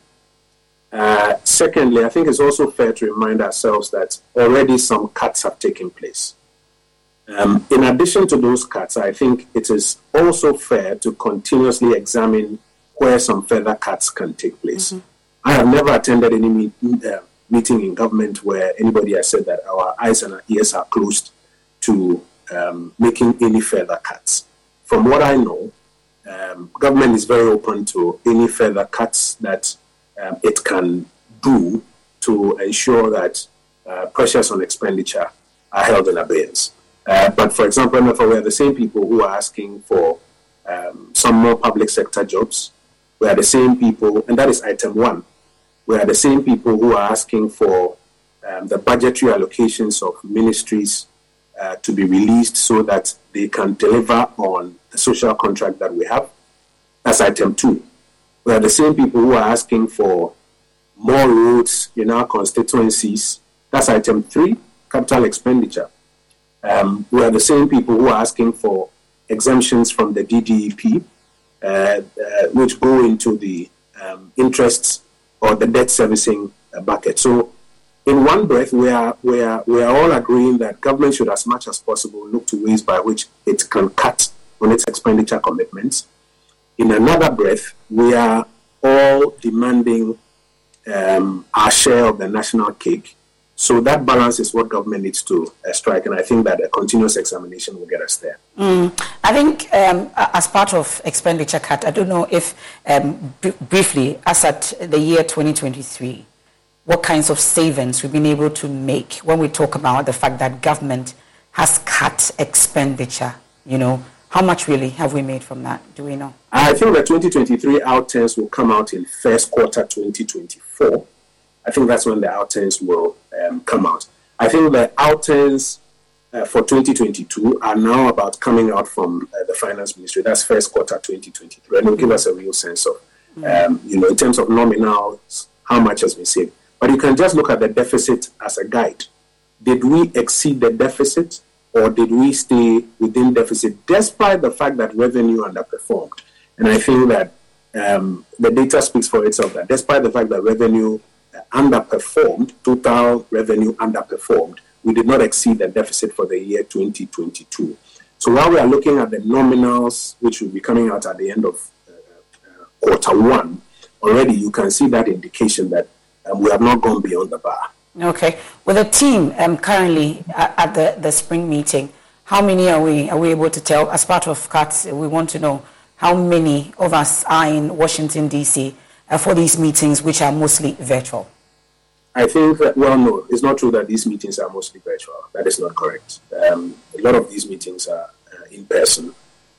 Uh, secondly, I think it's also fair to remind ourselves that already some cuts have taken place. Um, in addition to those cuts, I think it is also fair to continuously examine where some further cuts can take place. Mm-hmm. I have never attended any meet, uh, meeting in government where anybody has said that our eyes and our ears are closed to um, making any further cuts. From what I know, um, government is very open to any further cuts that um, it can do to ensure that uh, pressures on expenditure are held in abeyance. Uh, but for example, Emefa, we are the same people who are asking for um, some more public sector jobs. We are the same people, and that is item one. We are the same people who are asking for um, the budgetary allocations of ministries uh, to be released so that they can deliver on the social contract that we have. That's item two. We are the same people who are asking for more roads in our constituencies. That's item three, capital expenditure. Um, we are the same people who are asking for exemptions from the DDEP, uh, uh, which go into the um, interests or the debt servicing bucket. So, in one breath, we are, we, are, we are all agreeing that government should, as much as possible, look to ways by which it can cut on its expenditure commitments. In another breath, we are all demanding um, our share of the national cake so that balance is what government needs to uh, strike, and I think that a continuous examination will get us there. Mm. I think um, as part of expenditure cut, I don't know if um, b- briefly, as at the year 2023, what kinds of savings we've been able to make when we talk about the fact that government has cut expenditure. You know, how much really have we made from that? Do we know? I think the 2023 outturns will come out in first quarter 2024 I think that's when the outturns will um, come out. I think the outturns uh, for 2022 are now about coming out from uh, the finance ministry. That's first quarter 2023, and it will give us a real sense of, um, you know, in terms of nominals, how much has been saved. But you can just look at the deficit as a guide. Did we exceed the deficit, or did we stay within deficit, despite the fact that revenue underperformed? And I think that um, the data speaks for itself that despite the fact that revenue underperformed, total revenue underperformed, we did not exceed the deficit for the year 2022. So while we are looking at the nominals, which will be coming out at the end of uh, uh, quarter one, already you can see that indication that um, we have not gone beyond the bar. Okay. With the team um, currently at, at, the, the spring meeting, how many are we, are we able to tell? As part of CATS, we want to know how many of us are in Washington, D.C. For these meetings, which are mostly virtual. I think that, well, no, it's not true that these meetings are mostly virtual. That is not correct. Um, a lot of these meetings are uh, in person.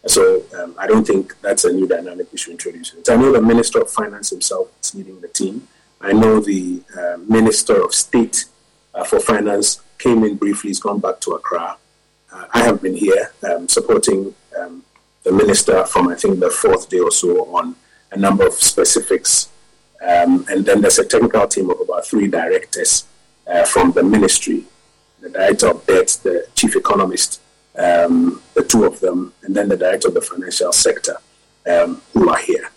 So um, I don't think that's a new dynamic we should introduce. I know the Minister of Finance himself is leading the team. I know the uh, Minister of State uh, for Finance came in briefly, he's gone back to Accra. Uh, I have been here um, supporting um, the Minister from, I think, the fourth day or so on a number of specifics um, and then there's a technical team of about three directors uh, from the ministry the director of debt, the chief economist, um, the two of them, and then the director of the financial sector um, who are here.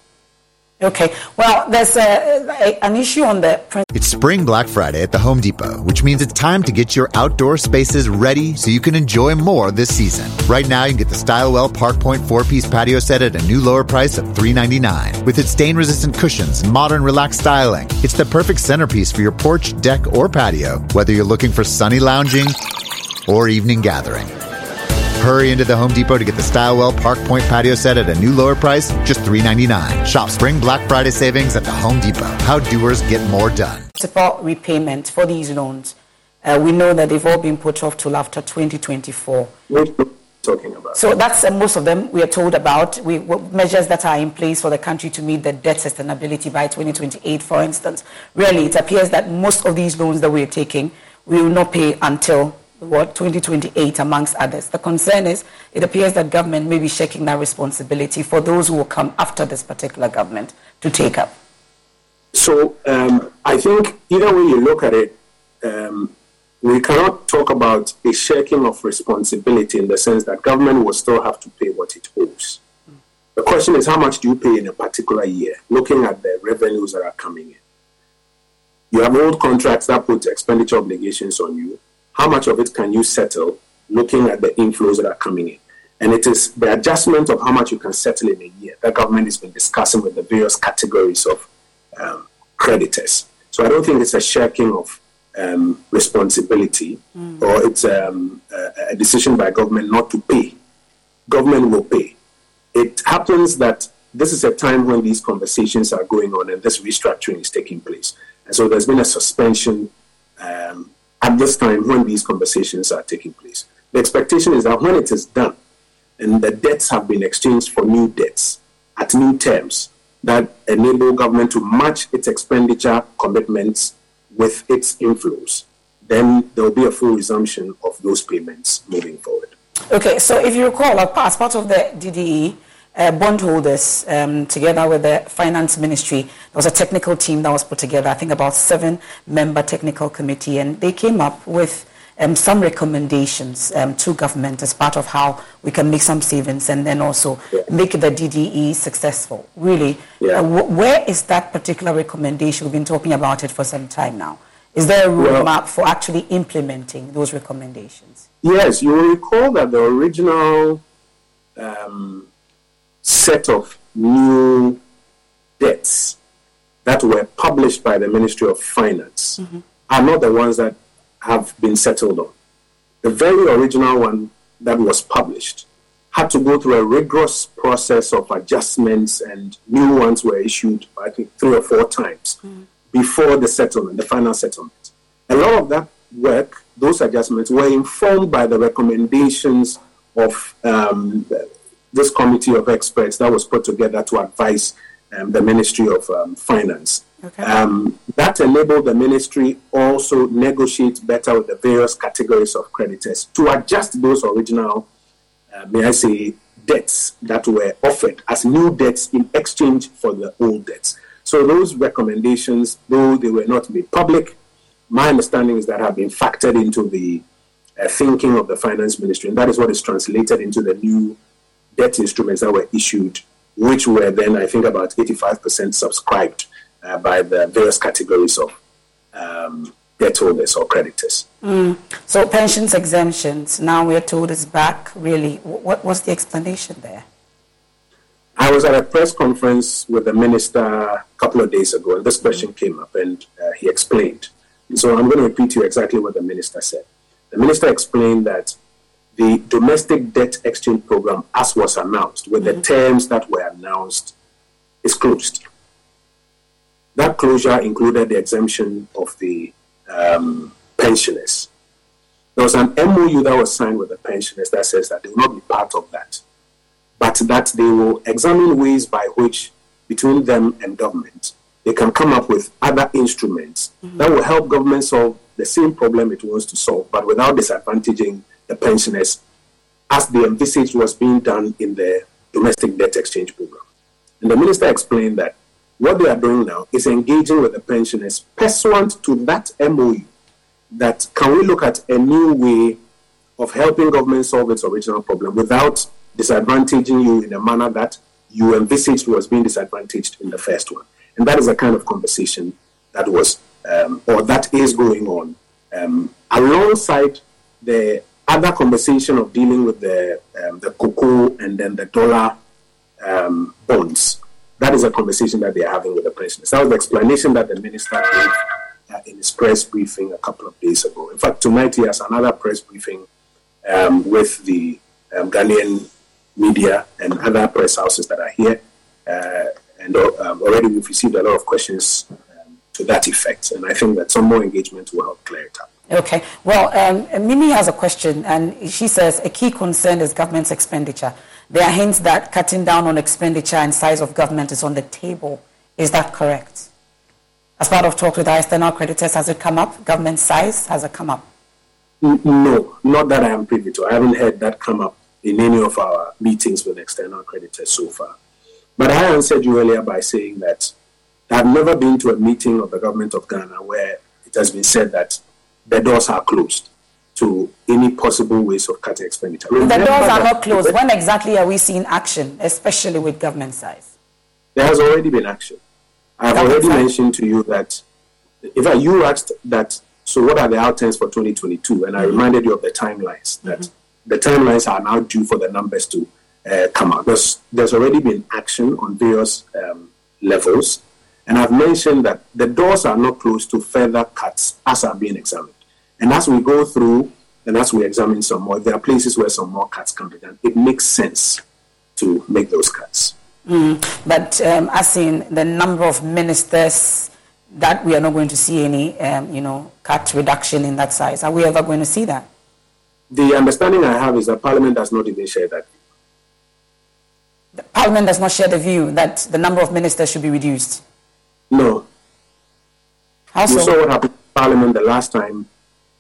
Okay. Well, there's a, a, an issue on the. It's Spring Black Friday at the Home Depot, which means it's time to get your outdoor spaces ready so you can enjoy more this season. Right now, you can get the Stylewell Park Point four-piece patio set at a new lower price of $3.99. With its stain-resistant cushions and modern relaxed styling, it's the perfect centerpiece for your porch, deck, or patio, whether you're looking for sunny lounging or evening gathering. Hurry into the Home Depot to get the Stylewell Park Point patio set at a new lower price, just $3.99. Shop Spring Black Friday savings at the Home Depot. How doers get more done. Support repayment for these loans. Uh, we know that they've all been put off till after 2024. What talking about? So that's uh, most of them we are told about. We, measures that are in place for the country to meet the debt sustainability by 2028, for instance. Really, it appears that most of these loans that we are taking, we will not pay until what 2028 amongst others. The concern is it appears that government may be shaking that responsibility for those who will come after this particular government to take up. So um, I think either way you look at it, um, we cannot talk about a shaking of responsibility in the sense that government will still have to pay what it owes. The question is how much do you pay in a particular year, looking at the revenues that are coming in. You have old contracts that put expenditure obligations on you how much of it can you settle looking at the inflows that are coming in? And it is the adjustment of how much you can settle in a year that government has been discussing with the various categories of um, creditors. So I don't think it's a shirking of um, responsibility mm. or it's um, a, a decision by government not to pay. Government will pay. It happens that this is a time when these conversations are going on and this restructuring is taking place. And so there's been a suspension um, at this time when these conversations are taking place. The expectation is that when it is done and the debts have been exchanged for new debts at new terms that enable government to match its expenditure commitments with its inflows, then there will be a full resumption of those payments moving forward. Okay, so if you recall, as part of the DDE, uh, bondholders um, together with the finance ministry. There was a technical team that was put together, I think about seven member technical committee, and they came up with um, some recommendations um, to government as part of how we can make some savings and then also yeah. make the DDE successful. Really, yeah. uh, w- where is that particular recommendation? We've been talking about it for some time now. Is there a roadmap well, for actually implementing those recommendations? Yes, you will recall that the original um, set of new debts that were published by the Ministry of Finance mm-hmm. are not the ones that have been settled on. The very original one that was published had to go through a rigorous process of adjustments, and new ones were issued, I think, three or four times mm-hmm. before the settlement, the final settlement. A lot of that work, those adjustments, were informed by the recommendations of um, this committee of experts that was put together to advise um, the Ministry of um, Finance. Okay. Um, that enabled the ministry also negotiate better with the various categories of creditors to adjust those original, uh, may I say, debts that were offered as new debts in exchange for the old debts. So those recommendations, though they were not made public, my understanding is that have been factored into the uh, thinking of the finance ministry, and that is what is translated into the new debt instruments that were issued which were then, I think, about 85% subscribed uh, by the various categories of um, debt holders or creditors. Mm. So pensions exemptions, now we're told is back, really. What was the explanation there? I was at a press conference with the minister a couple of days ago, and this question came up, and uh, he explained. So I'm going to repeat to you exactly what the minister said. The minister explained that the domestic debt exchange program, as was announced, with mm-hmm. the terms that were announced, is closed. That closure included the exemption of the um, pensioners. There was an MOU that was signed with the pensioners that says that they will not be part of that but that they will examine ways by which, between them and government, they can come up with other instruments mm-hmm. that will help government solve the same problem it wants to solve, but without disadvantaging the pensioners, as the envisaged was being done in the domestic debt exchange program. And the minister explained that what they are doing now is engaging with the pensioners pursuant to that MOU. That can we look at a new way of helping government solve its original problem without disadvantaging you in a manner that you envisaged was being disadvantaged in the first one. And that is a kind of conversation that was, um, or that is going on um, alongside the other conversation of dealing with the, um, the cocoa and then the dollar um, bonds. That is a conversation that they are having with the president. That was the explanation that the minister gave uh, in his press briefing a couple of days ago. In fact, tonight he has another press briefing um, with the um, Ghanaian media and other press houses that are here. Uh, and um, already we've received a lot of questions um, to that effect. And I think that some more engagement will help clear it up. Okay. Well, um, Mimi has a question, and she says a key concern is government's expenditure. There are hints that cutting down on expenditure and size of government is on the table. Is that correct? As part of talk with our external creditors, has it come up? Government size, has it come up? No, not that I am privy to. I haven't heard that come up in any of our meetings with external creditors so far. But I answered you earlier by saying that I've never been to a meeting of the government of Ghana where it has been said that the doors are closed to any possible ways of cutting expenditure. the doors are not closed. When exactly are we seeing action, especially with government size? There has already been action. I've already size. mentioned to you that, in fact, you asked that, so what are the outcomes for 2022? And I mm-hmm. reminded you of the timelines that mm-hmm the timelines are now due for the numbers to uh, come out. There's, there's already been action on various um, levels, and I've mentioned that the doors are not closed to further cuts as are being examined. And as we go through and as we examine some more, there are places where some more cuts can be done. It makes sense to make those cuts. Mm, but um, as in the number of ministers, that we are not going to see any, um, you know, cut reduction in that size. Are we ever going to see that? the understanding I have is that Parliament does not even share that view. The Parliament does not share the view that the number of ministers should be reduced. No. How you so? saw what happened in Parliament the last time.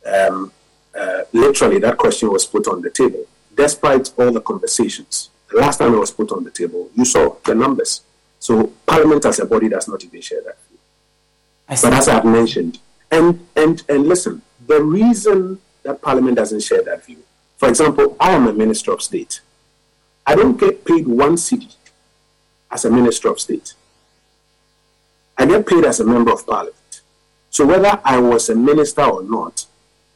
Um, uh, literally, that question was put on the table. Despite all the conversations, the last time it was put on the table, you saw the numbers. So Parliament as a body does not even share that view. But as I've mentioned, and and and listen, the reason that Parliament doesn't share that view. For example, I am a Minister of State. I don't get paid one cedi as a Minister of State. I get paid as a Member of Parliament. So whether I was a minister or not,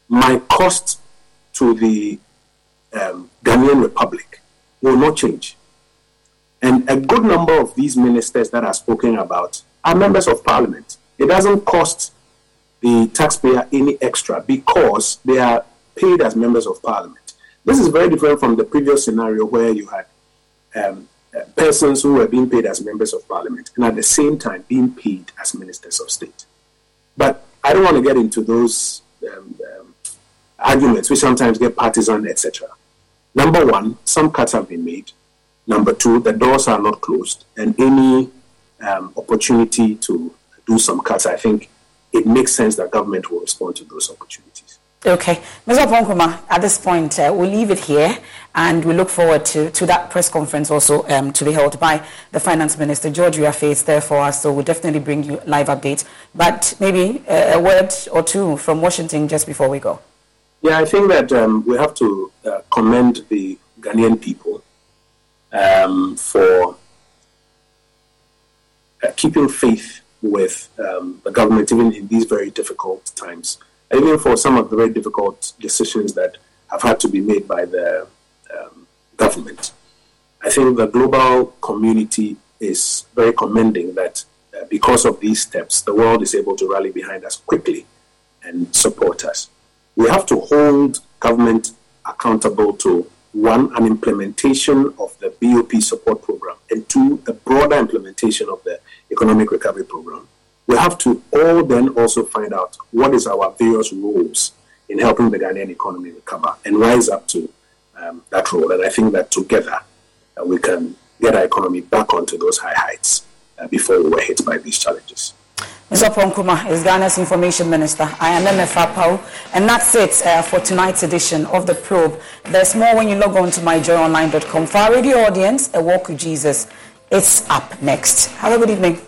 my cost to the um, Ghanaian Republic will not change. And a good number of these ministers that are spoken about are members of parliament. It doesn't cost the taxpayer any extra because they are paid as members of parliament. This is very different from the previous scenario where you had um, persons who were being paid as members of parliament and at the same time being paid as ministers of state. But I don't want to get into those um, um, arguments we sometimes get partisan, etc. Number one, some cuts have been made. Number two, the doors are not closed, and any um, opportunity to do some cuts, I think, it makes sense that government will respond to those opportunities. Okay. Mr. Oppong Nkrumah, at this point, uh, we'll leave it here and we look forward to, to that press conference also um, to be held by the Finance Minister. George Weah is there for us, so we'll definitely bring you live updates. But maybe a, a word or two from Washington just before we go. Yeah, I think that um, we have to uh, commend the Ghanaian people um, for uh, keeping faith with um, the government, even in these very difficult times, even for some of the very difficult decisions that have had to be made by the um, government. I think the global community is very commending that uh, because of these steps, the world is able to rally behind us quickly and support us. We have to hold government accountable to one, an implementation of the BOP support program, and two, the broader implementation of the economic recovery program. We have to all then also find out what is our various roles in helping the Ghanaian economy recover and rise up to um, that role. And I think that together uh, we can get our economy back onto those high heights uh, before we were hit by these challenges. Mr. Oppong Nkrumah is Ghana's Information Minister. I am Emefa Apawu, and that's it uh, for tonight's edition of The Probe. There's more when you log on to myjoyonline.com. For our radio audience, A Walk with Jesus, it's up next. Have a good evening.